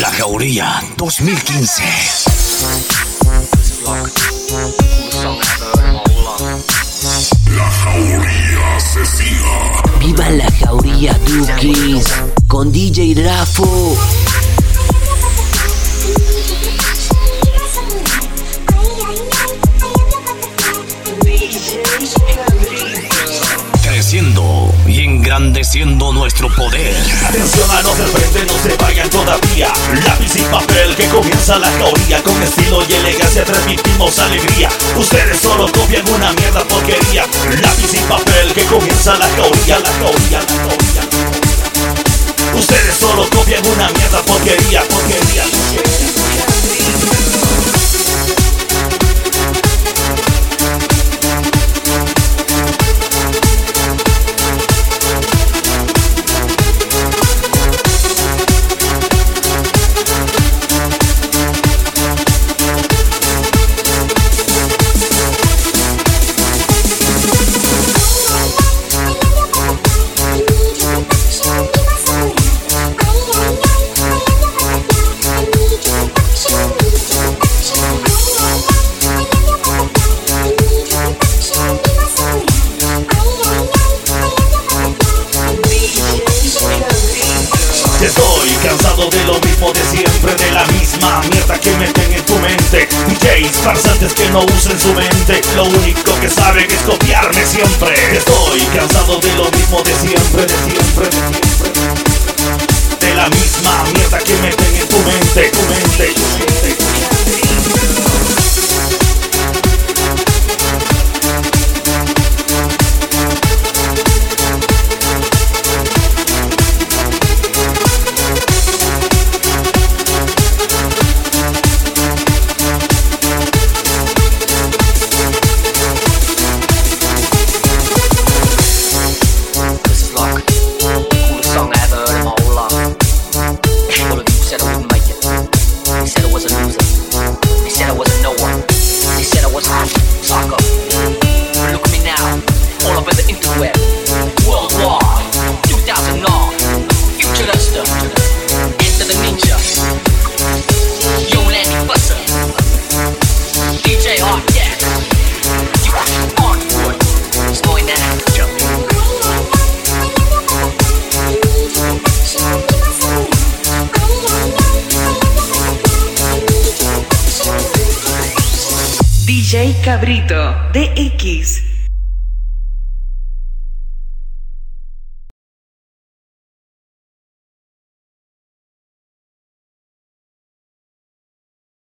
La Jauría 2015. La Jauría asesina. Viva la Jauría Dukis con DJ Rafo. Y engrandeciendo nuestro poder. Atención a los del frente, no se vayan todavía. Lápiz y papel que comienza la jauría. Con estilo y elegancia transmitimos alegría. Ustedes solo copian una mierda porquería. Lápiz y papel que comienza la jauría, la jauría, la jauría. Ustedes solo copian una mierda porquería, porquería. Estoy cansado de lo mismo de siempre, de la misma mierda que meten en tu mente. DJs farsantes que no usen su mente, lo único que saben es copiarme siempre. Estoy cansado de lo mismo de siempre, de siempre, de siempre. De la misma mierda que meten en tu mente, tu mente, was a loser. They said I wasn't no one. They said I was a sucker. Cabrito DX